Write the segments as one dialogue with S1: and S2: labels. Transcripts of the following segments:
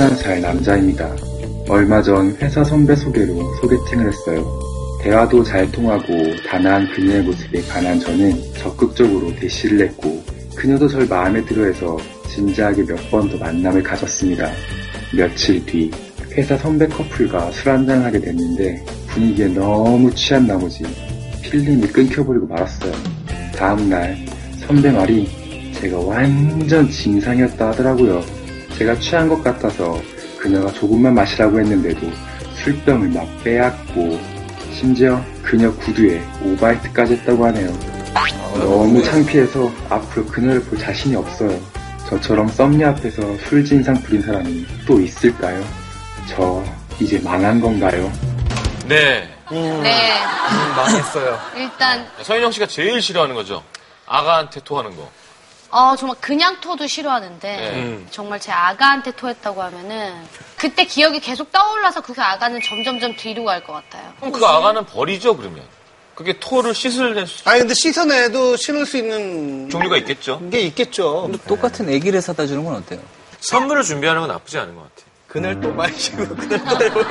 S1: 31살 남자입니다. 얼마 전 회사 선배 소개로 소개팅을 했어요. 대화도 잘 통하고 단아한 그녀의 모습에 반한 저는 적극적으로 대시를 했고 그녀도 절 마음에 들어해서 진지하게 몇 번 더 만남을 가졌습니다. 며칠 뒤 회사 선배 커플과 술 한잔을 하게 됐는데 분위기에 너무 취한 나머지 필름이 끊겨버리고 말았어요. 다음날 선배 말이 제가 완전 진상이었다 하더라고요. 제가 취한 것 같아서 그녀가 조금만 마시라고 했는데도 술병을 막 빼앗고 심지어 그녀 구두에 오바이트까지 했다고 하네요. 너무 창피해서 앞으로 그녀를 볼 자신이 없어요. 저처럼 썸녀 앞에서 술 진상 부린 사람이 또 있을까요? 저 이제 망한 건가요?
S2: 네.
S3: 네.
S4: 망했어요.
S3: 일단
S2: 서인영 씨가 제일 싫어하는 거죠. 아가한테 토하는 거.
S3: 어 정말 그냥 토도 싫어하는데
S2: 네.
S3: 정말 제 아가한테 토했다고 하면은 그때 기억이 계속 떠올라서 그 아가는 점점점 뒤로 갈 것 같아요.
S2: 그럼 그 아가는 버리죠, 그러면. 그게 토를 씻을 수-
S5: 아니 근데 씻어내도 신을 수 있는
S2: 종류가 있겠죠.
S5: 게 있겠죠.
S4: 똑같은 애기를 사다 주는 건 어때요?
S2: 선물을 준비하는 건 나쁘지 않은 것 같아.
S4: 그날 또 마시고 그날 또 거.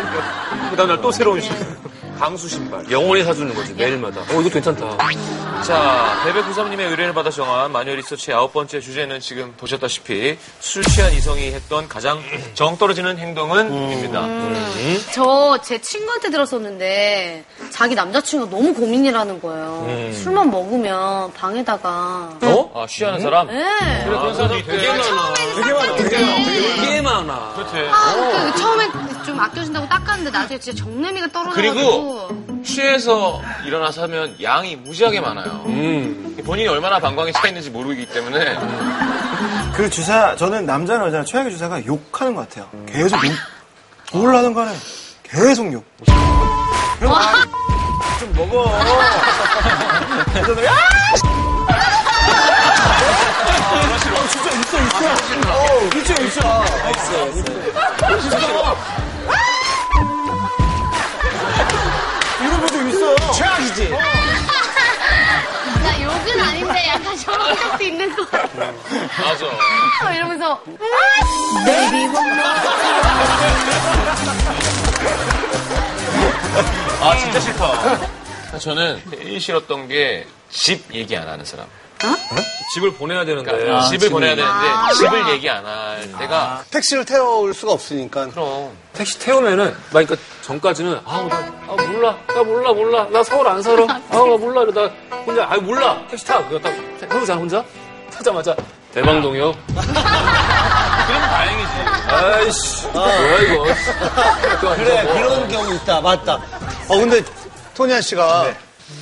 S4: 그 다음날 또 새로운. 강수 신발. 영원히 사주는 거지 매일마다. 어 이거 괜찮다.
S2: 자, 베베93님의 의뢰를 받아 정한 마녀 리서치의 아홉 번째 주제는 지금 보셨다시피 술 취한 이성이 했던 가장 정 떨어지는 행동은입니다.
S3: 저 제 친구한테 들었었는데 자기 남자친구가 너무 고민이라는 거예요. 술만 먹으면 방에다가
S2: 어? 아, 취하는 사람?
S3: 네.
S2: 그래, 그런 사람이 되게 많아.
S4: 되게 많아. 되게 많아. 되게 많아.
S2: 그렇지.
S3: 아, 그 처음에 좀 아껴준다고 닦았는데 나중에 진짜 정내미가 떨어져가지고
S2: 취해서 일어나서 하면 양이 무지하게 많아요.
S4: 음.
S2: 본인이 얼마나 방광이 차 있는지 모르기 때문에
S6: 그 주사, 저는 남자나 여자나 최악의 주사가 욕하는 것 같아요. 계속 욕. 뭘 하는 거는 계속 욕. 그래서 아, 좀 먹어. 그래서 야! 어, 진짜 있어, 있어. 어, 있죠, 있어. 있어, 있어.
S3: 적도 있는 거.
S2: 맞아.
S3: 이러면서
S2: 아 진짜 싫다. 저는 제일 싫었던 게 집 얘기 안 하는 사람.
S4: 집을 보내야 되는데.
S2: 그러니까 집을 보내야 되는데 집을 얘기 안 할 때가
S5: 택시를 태워올 수가 없으니까.
S2: 그럼.
S4: 택시 태우면은 막 그러니까 전까지는 아우 나 아, 몰라. 나 몰라 몰라. 나 서울 안 살아. 아우 나 몰라. 나 혼자 아 몰라. 택시 타. 그거 딱 혼자 혼자? 타자마자 대방동이요
S2: 그럼 다행이지.
S4: 아이씨. 뭐야 이거.
S5: 그래, 그런 경우 있다. 맞다. 어, 근데 토니안 씨가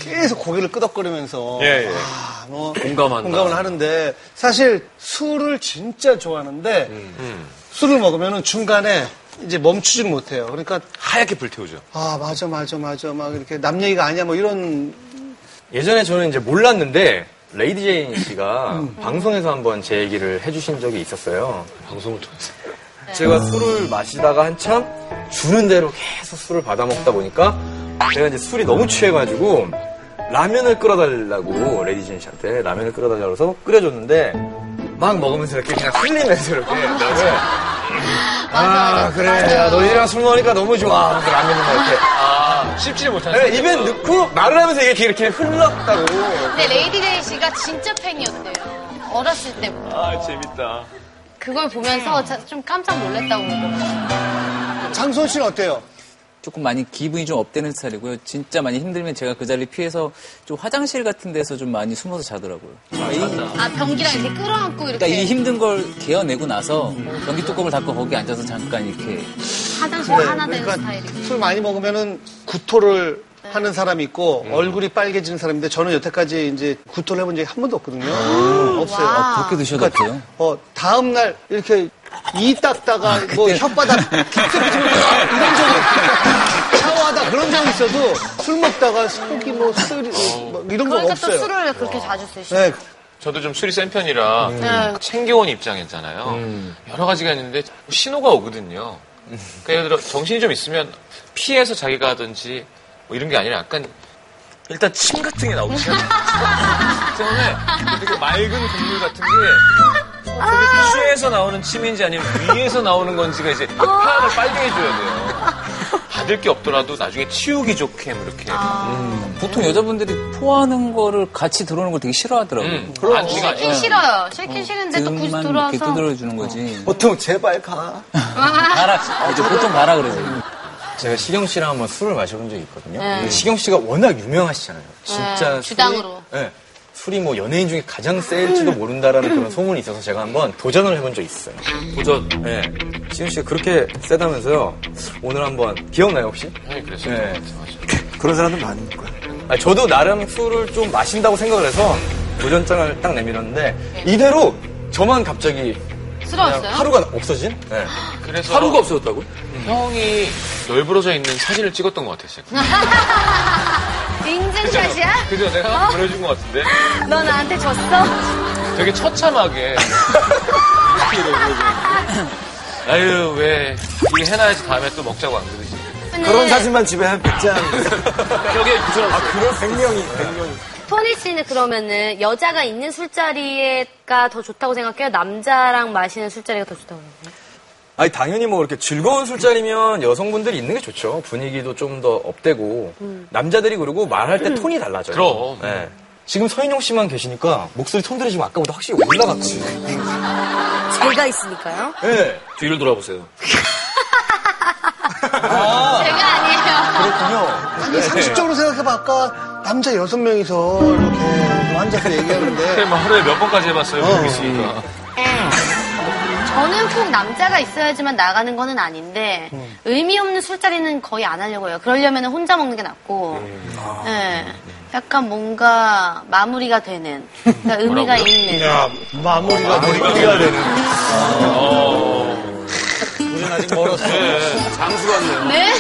S5: 계속 고개를 끄덕거리면서
S2: 예, 예.
S5: 아, 뭐
S4: 공감한다.
S5: 공감을 하는데 사실 술을 진짜 좋아하는데 술을 먹으면 중간에 이제 멈추지를 못해요. 그러니까
S2: 하얗게 불태우죠.
S5: 아 맞아 맞아 맞아 막 이렇게 남 얘기가 아니야 뭐 이런
S7: 예전에 저는 이제 몰랐는데 레이디 제인 씨가 방송에서 한번 제 얘기를 해주신 적이 있었어요.
S4: 방송을 통해서
S7: 제가 술을 마시다가 한참 주는 대로 계속 술을 받아 먹다 보니까 제가 이제 술이 너무 취해가지고 라면을 끓여달라고 레이디 제인 씨한테 라면을 끓여달라고 해서 끓여줬는데 막 먹으면서 이렇게 그냥 흘리면서 이렇게 아 그래 야 너희랑 술 먹으니까 너무 좋아 하면서 라면을 막 이렇게
S2: 아 씹지 못하는.
S7: 네, 입에 넣고 말을 하면서 이게 이렇게 흘렀다고
S3: 근데 레이디 제인 씨가 진짜 팬이었대요. 어렸을 때부터.
S2: 아 재밌다.
S3: 그걸 보면서 자- 좀 깜짝 놀랐다고 그러더라고요.
S5: 장소원 씨는 어때요?
S8: 조금 많이 기분이 좀 업되는 스타일이고요. 진짜 많이 힘들면 제가 그 자리를 피해서 좀 화장실 같은 데서 좀 많이 숨어서 자더라고요. 이-
S3: 아 병기랑 이렇게 끌어안고 이렇게
S8: 그러니까 이 힘든 걸 개어내고 나서 변기 뚜껑을 닫고 거기 앉아서 잠깐 이렇게
S3: 화장실 하나 되는
S5: 그러니까
S3: 스타일이고.
S5: 술 많이 먹으면은 구토를 하는 사람이 있고 얼굴이 빨개지는 사람인데 저는 여태까지 이제 구토를 해본 적이 한 번도 없거든요. 없어요.
S3: 와.
S8: 그렇게 드셔도 돼요.
S5: 어, 다음 날 이렇게 이 닦다가 뭐 혓바닥 깃들어지고 이런 적이 샤워하다 그런 적이 있어도 술 먹다가 속이 뭐 쓰리 뭐 이런 거
S3: 그러니까 또
S5: 없어요.
S3: 술을 그렇게 자주 쓰시죠.
S5: 네.
S2: 저도 좀 술이 센 편이라
S3: 네.
S2: 챙겨온 입장이잖아요. 여러 가지가 있는데 신호가 오거든요. 그러니까 예를 들어 정신이 좀 있으면 피해서 자기가 하든지 뭐 이런 게 아니라 약간 일단 침 같은 게 나오기 시작해요. 때문에 되게 맑은 국물 같은 게 취해서 나오는 침인지 아니면 위에서 나오는 건지가 이제 파악을 빨리 해줘야 돼요. 받을 게 없더라도 나중에 치우기 좋게 뭐 이렇게.
S8: 보통 여자분들이 토하는 거를 같이 들어오는 걸 되게 싫어하더라고요.
S2: 음, 안 지가
S3: 싫긴 싫어요. 싫긴 싫은데 또 굳이
S8: 등만 이렇게
S3: 들어와서.
S8: 두드려주는 거지.
S6: 보통 제발 가.
S8: 가라. 이제 보통 가라 그러지.
S7: 제가 시경 씨랑 한번 술을 마셔본 적이 있거든요.
S3: 네.
S7: 시경 씨가 워낙 유명하시잖아요. 진짜
S3: 네, 주당으로.
S7: 술이, 네, 술이 뭐 연예인 중에 가장 셀지도 모른다라는 그런 소문이 있어서 제가 한번 도전을 해본 적이 있어요.
S4: 도전.
S7: 네. 시경 씨가 그렇게 세다면서요. 오늘 한번 기억나요 혹시?
S2: 형이 그랬어요.
S7: 네.
S6: 그런 사람들 많은 거야.
S7: 아, 저도 나름 술을 좀 마신다고 생각을 해서 도전장을 딱 내밀었는데 이대로 저만 갑자기 그냥
S3: 쓰러웠어요?
S7: 하루가 없어진? 네.
S2: 그래서
S4: 하루가 없어졌다고?
S2: 형이 널브러져 있는 사진을 찍었던 것 같았어요.
S3: 인증샷이야?
S2: 그죠? 내가 보내준 것 같은데.
S3: 너 나한테 줬어?
S2: 되게 처참하게. 아유, 왜. 이게 해놔야지 다음에 또 먹자고 안 그러지.
S3: 근데
S6: 그런 사진만 집에 한 100장.
S4: 벽에 붙여놨어.
S6: 그런 100명이, 100명이.
S3: 토니 씨는 그러면은 여자가 있는 술자리가 더 좋다고 생각해요? 남자랑 마시는 술자리가 더 좋다고 생각해요?
S7: 아니 당연히 뭐 이렇게 즐거운 술자리면 여성분들이 있는 게 좋죠. 분위기도 좀 더 업되고 남자들이 그리고 말할 때 톤이 달라져요.
S2: 그럼.
S7: 네. 지금 서인용 씨만 계시니까 목소리 톤들이 지금 아까보다 확실히 올라갔거든요.
S3: 제가 있으니까요?
S7: 네.
S4: 뒤를 돌아보세요.
S3: 제가 아니에요.
S7: 그렇군요.
S5: 아니, 상식적으로 생각해봐. 아까 남자 여섯 명이서 이렇게 앉아서 얘기하는데.
S2: 그래, 뭐 하루에 몇 번까지 해봤어요. 여기 있으니까.
S3: 꼭 남자가 있어야지만 나가는 거는 아닌데 의미 없는 술자리는 거의 안 하려고 해요. 그러려면 혼자 먹는 게 낫고 네. 약간 뭔가 마무리가 되는 그러니까 의미가 있는
S5: 야, 마무리가
S7: 머리가 되는.
S5: 우리는 아직 멀었어.
S4: 장수 같네요.
S3: 네?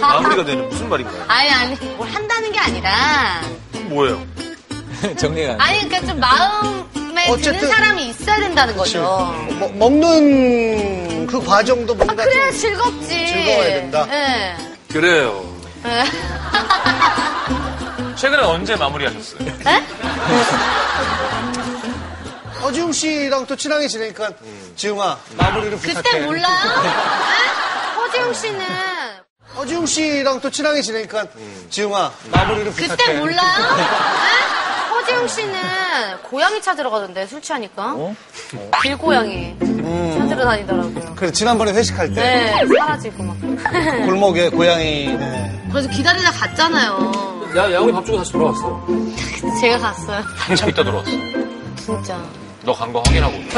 S2: 마무리가 되는 무슨 말인가요?
S3: 아니 아니 뭘 한다는 게 아니라
S2: 뭐예요?
S8: 정리가.
S3: 아니 그러니까 좀 마음 에
S5: 어쨌든-
S3: 드는 사람이 있어야 된다는 거죠.
S5: 먹- 먹는 그 과정도
S3: 아,
S5: 뭔가
S3: 그래야
S5: 좀
S3: 즐겁지.
S5: 즐거워야 된다.
S3: 네.
S4: 그래요.
S3: 네.
S2: 최근에 언제 마무리하셨어요?
S3: 네?
S5: 허지웅 씨랑 또 친하게 지내니까 지웅아 마무리를 부탁해.
S3: 그때 몰라요? 네? 허지웅 씨는
S5: 허지웅 씨랑 또 친하게 지내니까 지웅아 마무리를 부탁해.
S3: 그때 몰라요? 네? 허지웅 씨는 고양이 찾으러 가던데 술 취하니까 길고양이 찾으러 다니더라고요.
S5: 그래 지난번에 회식할 때
S3: 네 사라지고 막
S5: 골목에 고양이 네.
S3: 그래서 기다리다 갔잖아요.
S4: 야, 야옹이 밥 주고 다시 돌아왔어.
S3: 제가 갔어요.
S2: 한참 있다 들어왔어.
S3: 진짜.
S2: 너 간 거 확인하고.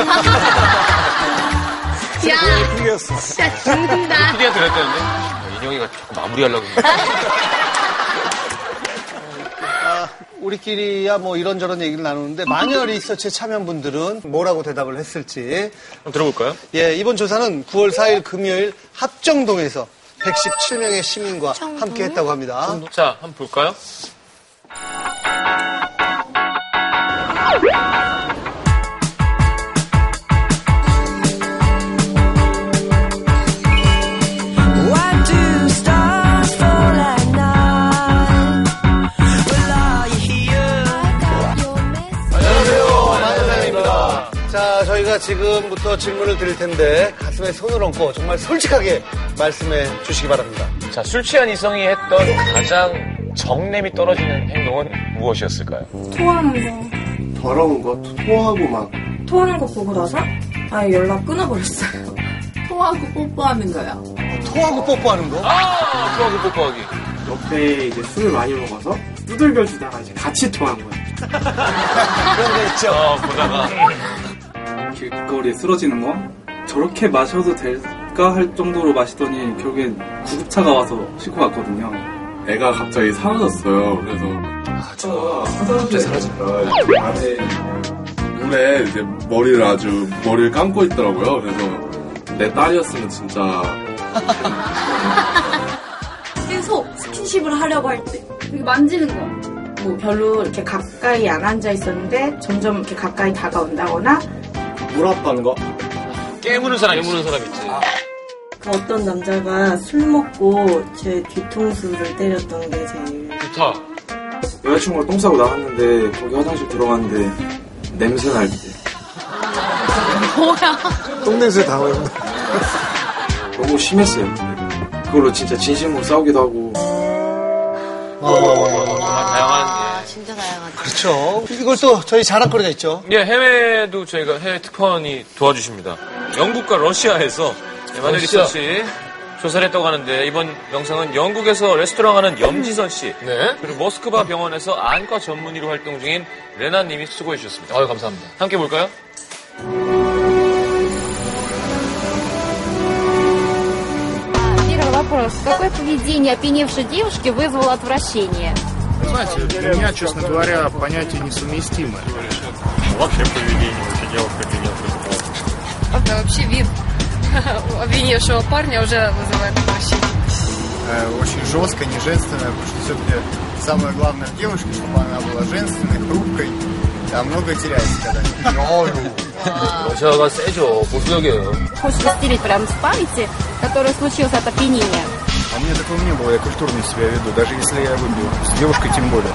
S3: 야,
S5: 핑계였어.
S3: 진짜 죽는다.
S2: 피디한테 그랬다는데? 야, 인형이가 자꾸 마무리하려고.
S5: 우리끼리야 뭐 이런저런 얘기를 나누는데 마녀 리서치에 참여한 분들은 뭐라고 대답을 했을지
S2: 한번 들어볼까요?
S5: 예 이번 조사는 9월 4일 금요일 합정동에서 117명의 시민과 함께 했다고 합니다.
S2: 자, 한번 볼까요?
S5: 자 저희가 지금부터 질문을 드릴 텐데 가슴에 손을 얹고 정말 솔직하게 말씀해 주시기 바랍니다.
S2: 자, 술 취한 이성이 했던 가장 정냄이 떨어지는 행동은 무엇이었을까요?
S9: 토하는 거.
S6: 더러운 거 토하고 막
S9: 토하는 거 보고 나서 아예 연락 끊어버렸어요. 토하고 뽀뽀하는 거요.
S5: 토하고 뽀뽀하는 거?
S2: 아, 토하기 뽀뽀하기.
S10: 옆에 이제 술을 많이 먹어서 두들겨 주다가 이제 같이 토한 거예요.
S5: 그런 거 있죠.
S2: 어, 보다가.
S10: 길거리에 쓰러지는 거 저렇게 마셔도 될까 할 정도로 마시더니 결국엔 구급차가 와서 싣고 갔거든요.
S11: 애가 갑자기 사라졌어요. 그래서 아, 저 갑자기 사라졌다. 안에 물에 이제 머리를 아주 머리를 감고 있더라고요. 그래서 내 딸이었으면 진짜
S9: 계속 스킨십을 하려고 할 때. 이렇게 만지는 거. 뭐 별로 이렇게 가까이 안 앉아 있었는데 점점 이렇게 가까이 다가온다거나
S6: 물었던 거.
S2: 깨무는 사람, 깨무는 사람 있지.
S9: 그 어떤 남자가 술 먹고 제 뒤통수를 때렸던 게 제일
S2: 좋다.
S10: 여자친구가 똥 싸고 나갔는데 거기 화장실 들어갔는데 냄새 날 때.
S3: 뭐야?
S6: 똥냄새 당황했는데.
S12: 너무 심했어요. 그걸로 진짜 진심으로 싸우기도 하고.
S2: 다양한
S3: 아, 진짜 다양하다.
S5: 그렇죠. 이걸 또 저희 자랑거리가 있죠.
S2: 예, 해외도 저희가 해외 특파원이 도와주십니다. 영국과 러시아에서 마늘
S4: 러시아.
S2: 리서치 조사를 했다고 하는데 이번 영상은 영국에서 레스토랑 하는 염지선 씨
S4: 네.
S2: 그리고 모스크바 병원에서 안과 전문의로 활동 중인 레나님이 수고해 주셨습니다.
S4: 아유, 감사합니다.
S2: 함께 볼까요?
S13: Первый вопрос. Какое поведение опьяневшей девушки вызвало отвращение?
S14: знаете, для меня, честно говоря, понятия несовместимы. Ну, вообще поведение вообще дело как
S15: Да вообще вид обвинившего парня уже вызывает отвращение.
S14: Э, очень жестко, неженственное, потому что все-таки самое главное в девушке, чтобы она была женственной, хрупкой, а много теряется
S4: когда-нибудь. Я ну, вас эту, пусть
S13: Хочется стереть прям с памяти, которое случилось от опьянения.
S14: А у меня такого не было, я культурно себя веду, даже если я выпью. С девушкой тем более.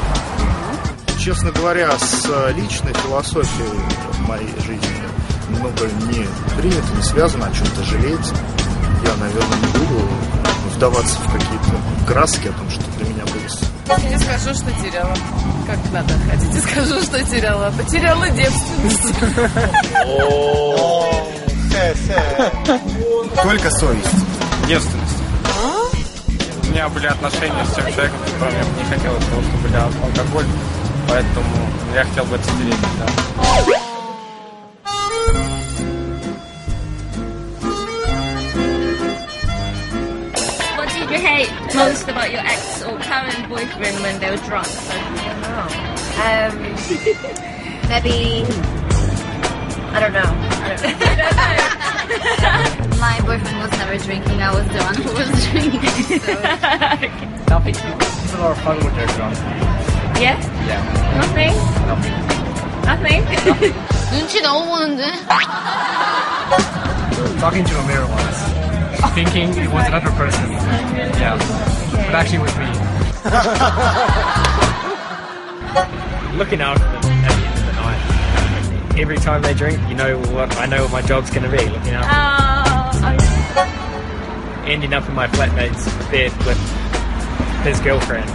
S14: Честно говоря, с э, личной философией моей жизни много не принято, не связано, о чем-то жалеть. Я, наверное, не буду вдаваться в какие-то краски о том, что для меня было
S15: Не скажу, что теряла. Как надо? Хотите, скажу, что теряла. Потеряла девственность.
S14: Только совесть.
S16: Девственность. У меня были отношения с тем человеком, с которым я бы не хотел того, что были ал- алкоголь, поэтому я хотел бы это стереть, да.
S17: What did you hate most about your ex or current boyfriend when they were drunk?
S18: Um, maybe I don't know.
S3: My boyfriend was never drinking. I was the one who was drinking. So.
S16: Nothing. It's a lot of fun when they're drunk.
S17: Yeah?
S16: Yeah.
S17: Nothing?
S16: Nothing.
S17: Nothing?
S3: 눈치 너무 보는데?
S16: Talking to a mirror once. Thinking it was another person. Yeah. But actually it was me. Looking out for them at the end of the night. Every time they drink, you know what I know what my job's gonna be, looking out. Ending up in my flatmate's bed with his girlfriend.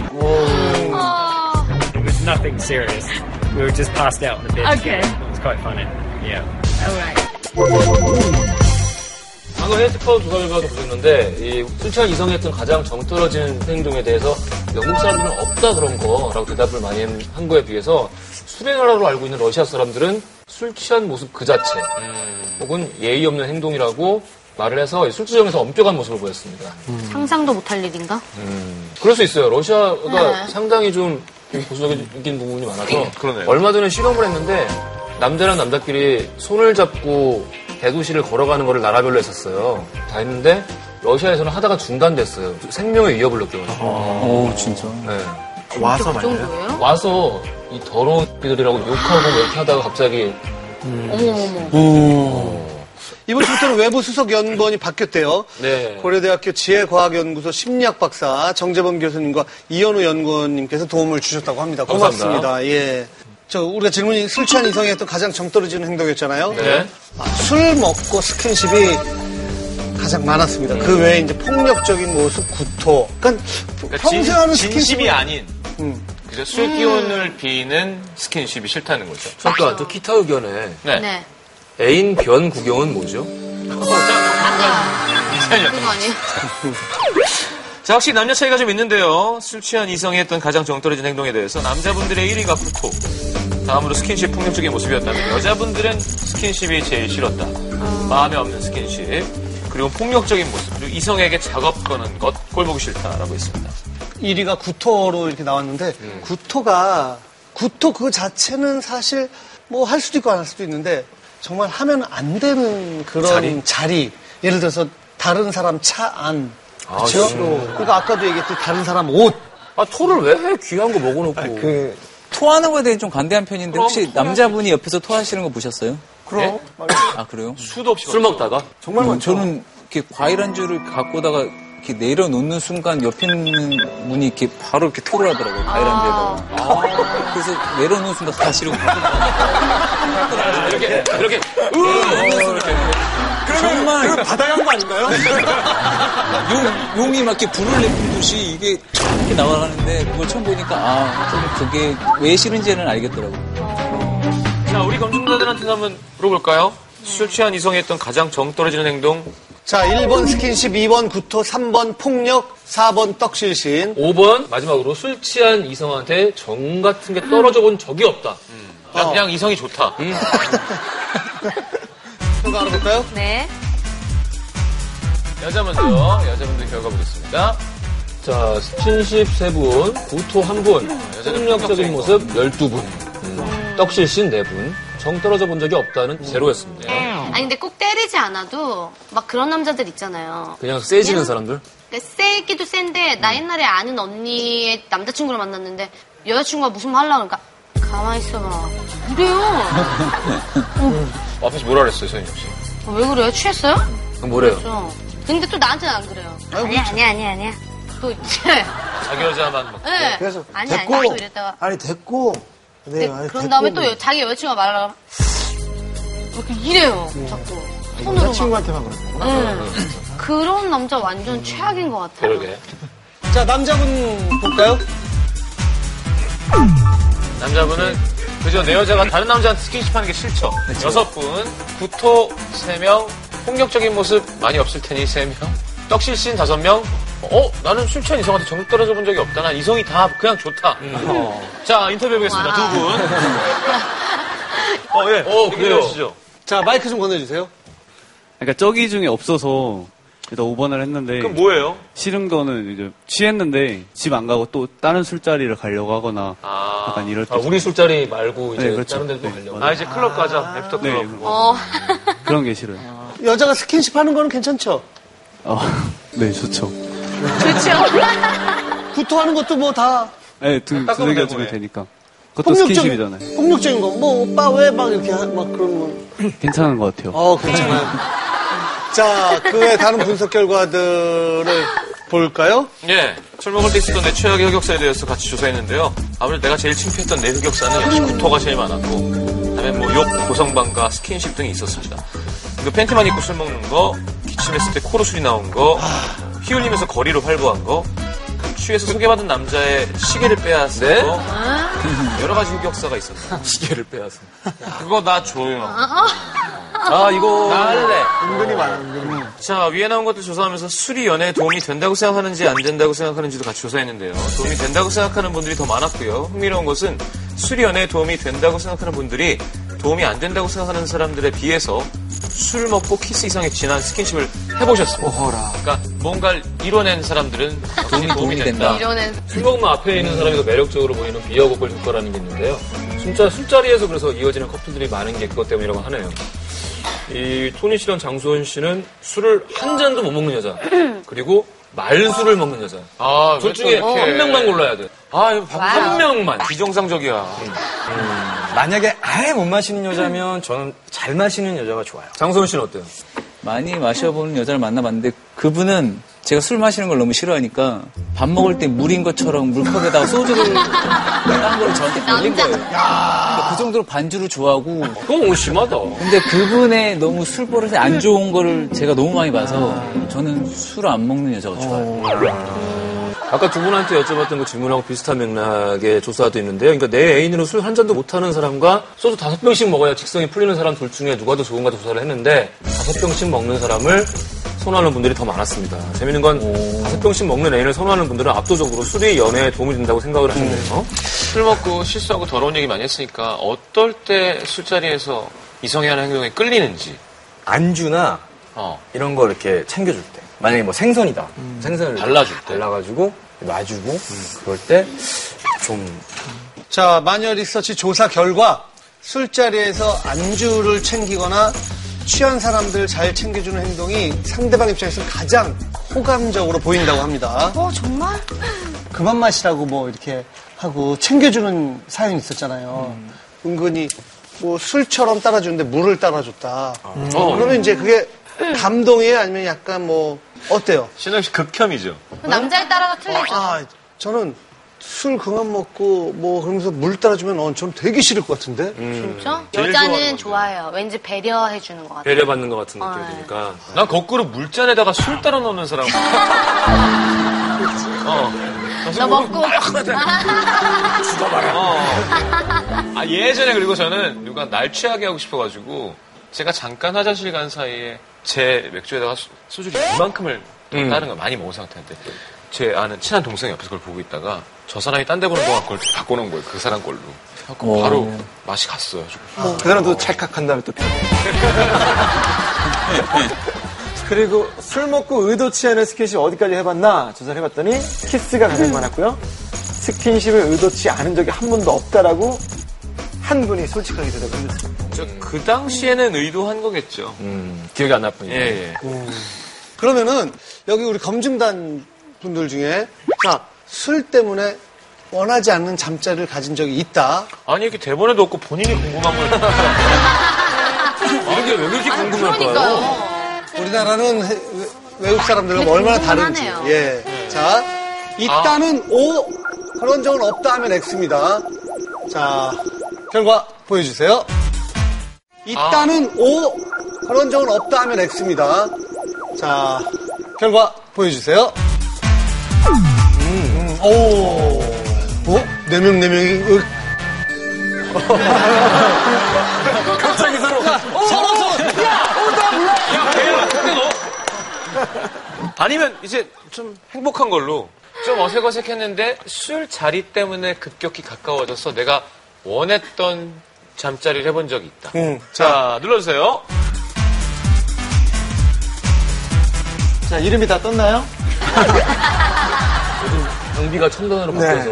S16: It was nothing serious. We were just passed out in the bed.
S17: Okay.
S16: together. It was quite funny. Yeah.
S17: Alright.
S4: 방금 해외 특파원 조사 결과도 보셨는데 이 술 취한 이성이 했던 가장 정 떨어지는 행동에 대해서 영국 사람들은 없다 그런 거라고 대답을 많이 한 거에 비해서 술의 나라로 알고 있는 러시아 사람들은 술 취한 모습 그 자체 혹은 예의 없는 행동이라고 말을 해서 술주정에서 엄격한 모습을 보였습니다.
S3: 상상도 못할 일인가?
S4: 그럴 수 있어요. 러시아가
S3: 네.
S4: 상당히 좀 보수적인 부분이 많아서
S2: 그러네요.
S4: 얼마 전에 실험을 했는데 남자랑 남자끼리 손을 잡고 대도시를 걸어가는 거를 나라별로 했었어요. 다 했는데 러시아에서는 하다가 중단됐어요. 생명의 위협을 느껴가지고.
S8: 오, 진짜.
S4: 네.
S6: 와서
S3: 그 정도예요?
S4: 와서 이 더러운 비들이라고 욕하고 뭐 이렇게 하다가 갑자기
S5: 어머머머. 이번 주부터는 외부 수석 연구원이 바뀌었대요.
S4: 네.
S5: 고려대학교 지혜과학연구소 심리학 박사 정재범 교수님과 이현우 연구원님께서 도움을 주셨다고 합니다. 고맙습니다.
S4: 감사합니다.
S5: 예. 저 우리가 질문이 술 취한 이성이 했던 가장 정 떨어지는 행동이었잖아요.
S4: 네.
S5: 아, 술 먹고 스킨십이 가장 많았습니다. 그 외에 이제 폭력적인 모습, 구토. 그러니까,
S2: 그러니까
S5: 평소에
S2: 진,
S5: 하는
S2: 진심이
S5: 스킨십이
S2: 아닌
S5: 음.
S2: 그죠? 술 기운을 비는 스킨십이 싫다는 거죠.
S4: 잠깐, 저 기타 의견에
S2: 네.
S3: 네.
S4: 애인 변 구경은 뭐죠?
S2: 자, 확실히 남녀 차이가 좀 있는데요. 술 취한 이성이 했던 가장 정 떨어진 행동에 대해서 남자분들의 1위가 후토. 다음으로 스킨십 폭력적인 모습이었다면 여자분들은 스킨십이 제일 싫었다. 마음에 없는 스킨십. 그리고 폭력적인 모습. 그리고 이성에게 작업 거는 것. 꼴 보기 싫다라고 했습니다.
S5: 1위가 구토로 이렇게 나왔는데 구토가 구토 그 자체는 사실 뭐 할 수도 있고 안 할 수도 있는데 정말 하면 안 되는 그런
S4: 자리?
S5: 자리, 예를 들어서 다른 사람 차 안.
S4: 아,
S5: 그렇죠? 그러니까 아까도 얘기했듯이 다른 사람 옷.
S4: 아, 토를 왜 해? 귀한 거 먹어놓고.
S8: 그 토하는 거에 대해 좀 관대한 편인데 혹시 남자분이 옆에서 토하시는 거 보셨어요?
S5: 그럼.
S8: 아 그래요?
S2: 수도 없이
S4: 술 먹다가?
S5: 정말
S8: 음,
S5: 많죠.
S8: 저는 이렇게 과일 안주를 갖고 오다가 이렇게 내려놓는 순간 옆에 있는 분이 이렇게 바로 이렇게 토를 하더라고요. 바이란데다가. 그래서 내려놓는 순간 다시 이러고
S2: 이렇게 이렇게
S8: 정말
S6: 그럼 바다간 거 아닌가요?
S8: 용, 용이 막 이렇게 불을 내뿜듯이 이게 촥 이렇게 나가는데 그걸 처음 보니까 아, 좀 그게 왜 싫은지는 알겠더라고요.
S2: 자, 우리 검증자들한테 한번 물어볼까요? 술 취한 이성이 했던 가장 정 떨어지는 행동.
S5: 자, 1번 스킨십, 2번 구토, 3번 폭력, 4번 떡실신.
S4: 5번 마지막으로 술 취한 이성한테 정 같은 게 떨어져 본 적이 없다.
S2: 난 그냥 이성이 좋다.
S5: 결과 알아볼까요?
S3: 네.
S2: 여자 먼저 여자 분들 결과 보겠습니다.
S4: 자, 스킨십 3분, 구토 1분, 폭력적인 모습 12분, 떡실신 4분, 정 떨어져 본 적이 없다는 제로였습니다.
S3: 아니 근데 꼭 때리지 않아도 막 그런 남자들 있잖아요.
S4: 그냥 세지는 사람들?
S3: 그러니까 세기도 센데 나 옛날에 아는 언니의 남자친구를 만났는데 여자친구가 무슨 말 하려고 그러니까 가만히 있어봐. 이래요.
S2: 앞에서 뭐라 그랬어요, 서인영 씨?
S3: 어, 왜 그래요? 취했어요?
S4: 그럼 뭐래요?
S3: 그래서. 근데 또 나한테는 안 그래요. 아니야 아니야 아니야 아니야. 또 이제
S2: 자기 여자만 막.
S3: 네.
S6: 그래서
S3: 아니
S6: 됐고,
S3: 아니 또 이랬다가
S6: 아니 됐고. 네,
S3: 네,
S6: 아니,
S3: 그런 다음에 또
S6: 뭐.
S3: 여- 자기 여자친구가 말하면 이렇게 이래요. 자꾸 손으로 막.
S6: 여자친구한테만 그랬구나.
S3: 네. 그런 남자 완전 최악인 것 같아요.
S2: 그러게.
S5: 자, 남자분 볼까요?
S2: 남자분은 그저 내 여자가 다른 남자한테 스킨십 하는 게 싫죠. 여섯 분, 구토 세 명, 폭력적인 모습 많이 없을 테니 세 명, 떡실신 다섯 명. 어, 나는 술 취한 이성한테 정 떨어져 본 적이 없다. 난 이성이 다 그냥 좋다. 자, 인터뷰 해보겠습니다. 두 분. 어, 예. 어, 그래요. 시죠
S5: 자, 마이크 좀 건네주세요.
S19: 그러니까 저기 중에 없어서 일단 5번을 했는데
S2: 그럼 뭐예요?
S19: 싫은 거는 이제 취했는데 집 안 가고 또 다른 술자리를 가려고 하거나
S2: 아,
S19: 약간 이럴 때
S4: 아, 우리 술자리 말고 이제
S19: 네, 그렇죠.
S4: 다른 데도
S19: 네,
S4: 가려고.
S2: 아, 이제 클럽 가자. 애프터
S19: 네,
S2: 클럽.
S3: 어.
S19: 그런 게 싫어요.
S5: 여자가 스킨십 하는 거는 괜찮죠?
S19: 어, 네, 좋죠.
S3: 좋죠.
S5: 구토하는 것도 뭐 다
S19: 네, 두,
S2: 두들겨
S19: 주면
S2: 예.
S19: 되니까. 그것도 스킨십이잖아요.
S5: 폭력적인 거. 뭐, 오빠 왜 막 이렇게, 하- 막 그러면.
S19: 괜찮은 것 같아요.
S5: 어, 괜찮아요. 자, 그 외 다른 분석 결과들을 볼까요?
S2: 예. 술 먹을 때 있었던 내 최악의 흑역사에 대해서 같이 조사했는데요. 아무래도 내가 제일 창피했던 내 흑역사는 역시 구토가 제일 많았고, 그다음에 뭐 욕, 고성방가, 스킨십 등이 있었습니다. 그 팬티만 입고 술 먹는 거, 기침했을 때 코로 술이 나온 거, 피 흘리면서 거리로 활보한 거, 취해서 소개받은 남자의 시계를 빼앗은
S4: 네?
S2: 거, 여러 가지 흑역사가 있었어요.
S4: 시계를 빼앗은.
S2: 그거 나 줘요.
S4: 아, 이거.
S2: 나 할래.
S6: 은근히 많아, 은근히.
S2: 자, 위에 나온 것들 조사하면서 술이 연애에 도움이 된다고 생각하는지 안 된다고 생각하는지도 같이 조사했는데요. 도움이 된다고 생각하는 분들이 더 많았고요. 흥미로운 것은 술이 연애에 도움이 된다고 생각하는 분들이 도움이 안 된다고 생각하는 사람들에 비해서 술 먹고 키스 이상의 진한 스킨십을 해보셨습니다. 그러니까 뭔가를 이뤄낸 사람들은 도움이, 도움이 된다.
S4: 술 먹으면 앞에 있는 사람이 더 매력적으로 보이는 beer goggle 효과라는 게 있는데요. 진짜 술자리에서 그래서 이어지는 커플들이 많은 게 그것 때문이라고 하네요. 이 토니 씨랑 장수원 씨는 술을 한 잔도 못 먹는 여자. 그리고 말술을 먹는 여자.
S2: 아,
S4: 둘 중에. 한 명만 골라야 돼.
S2: 아,
S4: 한 명만.
S2: 비정상적이야.
S7: 만약에 아예 못 마시는 여자면 저는 잘 마시는 여자가 좋아요.
S4: 장수원 씨는 어때요?
S8: 많이 마셔보는 여자를 만나봤는데 그분은 제가 술 마시는 걸 너무 싫어하니까 밥 먹을 때 물인 것처럼 물컵에다가 소주를 딴걸 저한테 걸린 거예요. 그러니까 그 정도로 반주를 좋아하고.
S4: 그건 너무 심하다.
S8: 근데 그분의 너무 술 버릇이 안 좋은 거를 제가 너무 많이 봐서 저는 술 안 먹는 여자가 좋아요.
S4: 아까 두 분한테 여쭤봤던 그 질문하고 비슷한 맥락의 조사도 있는데요. 그러니까 내 애인으로 술 한 잔도 못하는 사람과 소주 다섯 병씩 먹어야 직성이 풀리는 사람 둘 중에 누가 더 좋은가 조사를 했는데 다섯 병씩 먹는 사람을 선호하는 분들이 더 많았습니다. 재밌는 건 다섯 병씩 먹는 애인을 선호하는 분들은 압도적으로 술이 연애에 도움이 된다고 생각을 하셨네요.
S2: 술 먹고 실수하고 더러운 얘기 많이 했으니까 어떨 때 술자리에서 이성이 하는 행동에 끌리는지.
S7: 안주나
S2: 어.
S7: 이런 거 이렇게 챙겨줄 때. 만약에 뭐 생선이다. 생선을
S2: 발라줄 때.
S7: 발라가지고 놔주고 그럴 때 좀
S5: 자, 마녀 리서치 조사 결과 술자리에서 안주를 챙기거나 취한 사람들 잘 챙겨주는 행동이 상대방 입장에서 가장 호감적으로 보인다고 합니다.
S3: 어 정말?
S5: 그만 마시라고 뭐 이렇게 하고 챙겨주는 사연이 있었잖아요. 은근히 뭐 술처럼 따라주는데 물을 따라줬다.
S2: 어.
S5: 그러면 이제 그게 감동이에요? 아니면 약간 뭐 어때요?
S2: 신영 씨 극혐이죠.
S3: 남자에 따라서 틀리죠.
S5: 아, 저는 술 그만 먹고 뭐 그러면서 물 따라주면 어, 저는 되게 싫을 것 같은데.
S3: 진짜?
S2: 제일
S3: 여자는 좋아해요. 왠지 배려해 주는 것 같아요.
S4: 배려받는 것 같은 느낌이
S3: 어,
S4: 드니까.
S2: 난 거꾸로 물잔에다가 술 따라 놓는 사람. 어.
S3: 너 먹고.
S2: 어. 아, 예전에 그리고 저는 누가 날 취하게 하고 싶어가지고 제가 잠깐 화장실 간 사이에 제 맥주에다가 수- 소주를 이만큼을
S4: 음.
S2: 다른 걸 많이 먹은 상태인데 제 아는 친한 동생이 옆에서 그걸 보고 있다가 저 사람이 딴 데 보는 동안 그걸 바꿔놓은 거예요. 그 사람 걸로.
S7: 오.
S2: 바로 맛이 갔어요. 좀.
S7: 그 사람도 찰칵한 다음에 또 펴.
S6: 그리고 술 먹고 의도치 않은 스킨십 어디까지 해봤나 조사를 해봤더니 키스가 가장 많았고요. 스킨십을 의도치 않은 적이 한 번도 없다라고 한 분이 솔직하게 대답을 해줬습니다.
S2: 저그 당시에는 의도한 거겠죠.
S4: 기억이 안날 뿐이죠.
S2: 예, 예.
S5: 그러면은 여기 우리 검증단 분들 중에 자, 술 때문에 원하지 않는 잠자리를 가진 적이 있다.
S2: 아니 이렇게 대본에도 없고 본인이 궁금한 걸.
S4: 이게 왜 그렇게 궁금할까요?
S5: 우리나라는 해- 외- 외국 사람들과 얼마나 다른지.
S3: 궁금하네요.
S5: 예. 자, 있다는 O, 그런 적은 없다 하면 X입니다. 자, 결과 보여주세요. 있다는 O, 그런 적은 없다 하면 X입니다. 자, 결과 보여주세요. 음, 오. 어? 네 명, 네 명이, 으.
S6: 갑자기 서로
S5: 서로, 서로, 야! 어, 나 몰라!
S2: 야, 걔야, 근데 너. 아니면 이제 좀 행복한 걸로 좀 어색어색했는데 술 자리 때문에 급격히 가까워져서 내가 원했던 잠자리를 해본 적이 있다.
S5: 음,
S2: 자, 눌러주세요.
S6: 자, 이름이 다 떴나요?
S4: 경비가 첨단으로
S5: 네.
S4: 바뀌어서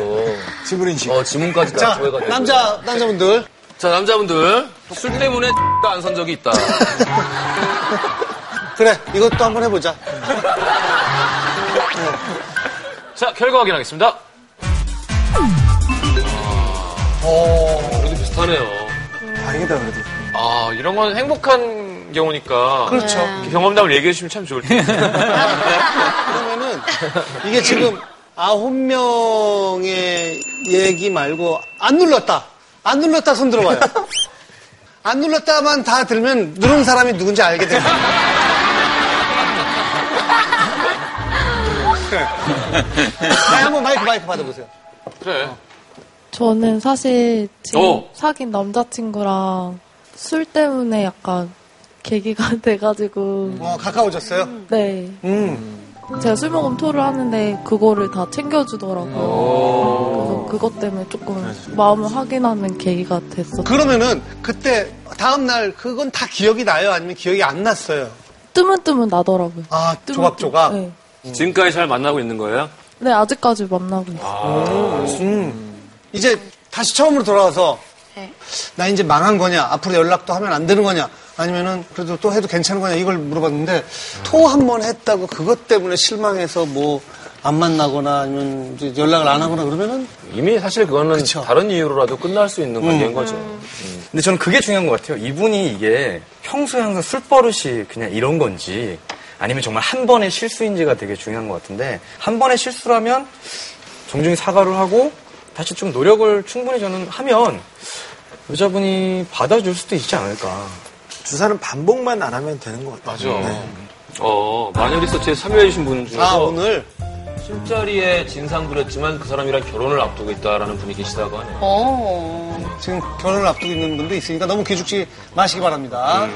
S5: 지문인식.
S4: 어, 지문까지 다
S5: 자,
S4: 조회가.
S5: 남자, 남자분들.
S4: 자, 남자분들. 술 때문에 안선 적이 있다.
S5: 그래, 이것도 한번 해보자.
S2: 자, 결과 확인하겠습니다.
S5: 어,
S4: 그래도 비슷하네요.
S6: 다행이다, 그래도.
S2: 아, 이런 건 행복한 경우니까.
S5: 그렇죠.
S2: 이렇게 경험담을 얘기해 주시면 참 좋을 텐데.
S5: 그러면은 이게 지금 아홉 명의 얘기 말고 안 눌렀다. 안 눌렀다 손 들어봐요. 안 눌렀다만 다 들면 누른 사람이 누군지 알게 됩니다. 아, 한번 마이크 마이크 받아보세요.
S2: 그래.
S20: 저는 사실 지금
S2: 어.
S20: 사귄 남자친구랑 술 때문에 약간 계기가 돼가지고
S5: 어, 가까워졌어요?
S20: 네
S5: 음.
S20: 제가 술 먹으면 토를 하는데 그거를 다 챙겨주더라고요. 그래서 그것 때문에 조금 마음을 확인하는 계기가 됐었어요.
S5: 그러면은 그때 다음 날 그건 다 기억이 나요? 아니면 기억이 안 났어요?
S20: 뜨문뜨문 나더라고요.
S5: 아
S20: 뜨문-
S5: 조각조각.
S20: 네.
S4: 지금까지 잘 만나고 있는 거예요?
S20: 네 아직까지 만나고 있어요.
S5: 음. 이제 다시 처음으로 돌아와서
S3: 네.
S5: 나 이제 망한 거냐 앞으로 연락도 하면 안 되는 거냐 아니면은 그래도 또 해도 괜찮은 거냐 이걸 물어봤는데 토한 번 했다고 그것 때문에 실망해서 뭐 안 만나거나 아니면 이제 연락을 안 하거나 그러면은
S4: 이미 사실 그거는 다른 이유로라도 끝날 수 있는 관계인
S5: 음.
S4: 거죠.
S7: 근데 저는 그게 중요한 것 같아요. 이분이 이게 평소에 항상 술 버릇이 그냥 이런 건지 아니면 정말 한 번의 실수인지가 되게 중요한 것 같은데 한 번의 실수라면 정중히 사과를 하고 다시 좀 노력을 충분히 저는 하면 여자분이 받아줄 수도 있지 않을까.
S6: 주사는 반복만 안 하면 되는 것 같아요.
S4: 맞아.
S6: 네.
S4: 어, 마녀 리서치에 참여해주신 분 중에서
S5: 아 오늘
S4: 술자리에 진상 부렸지만 그 사람이랑 결혼을 앞두고 있다라는 분이 계시다고 하네요.
S3: 오.
S5: 지금 결혼을 앞두고 있는 분도 있으니까 너무 기죽지 마시기 바랍니다.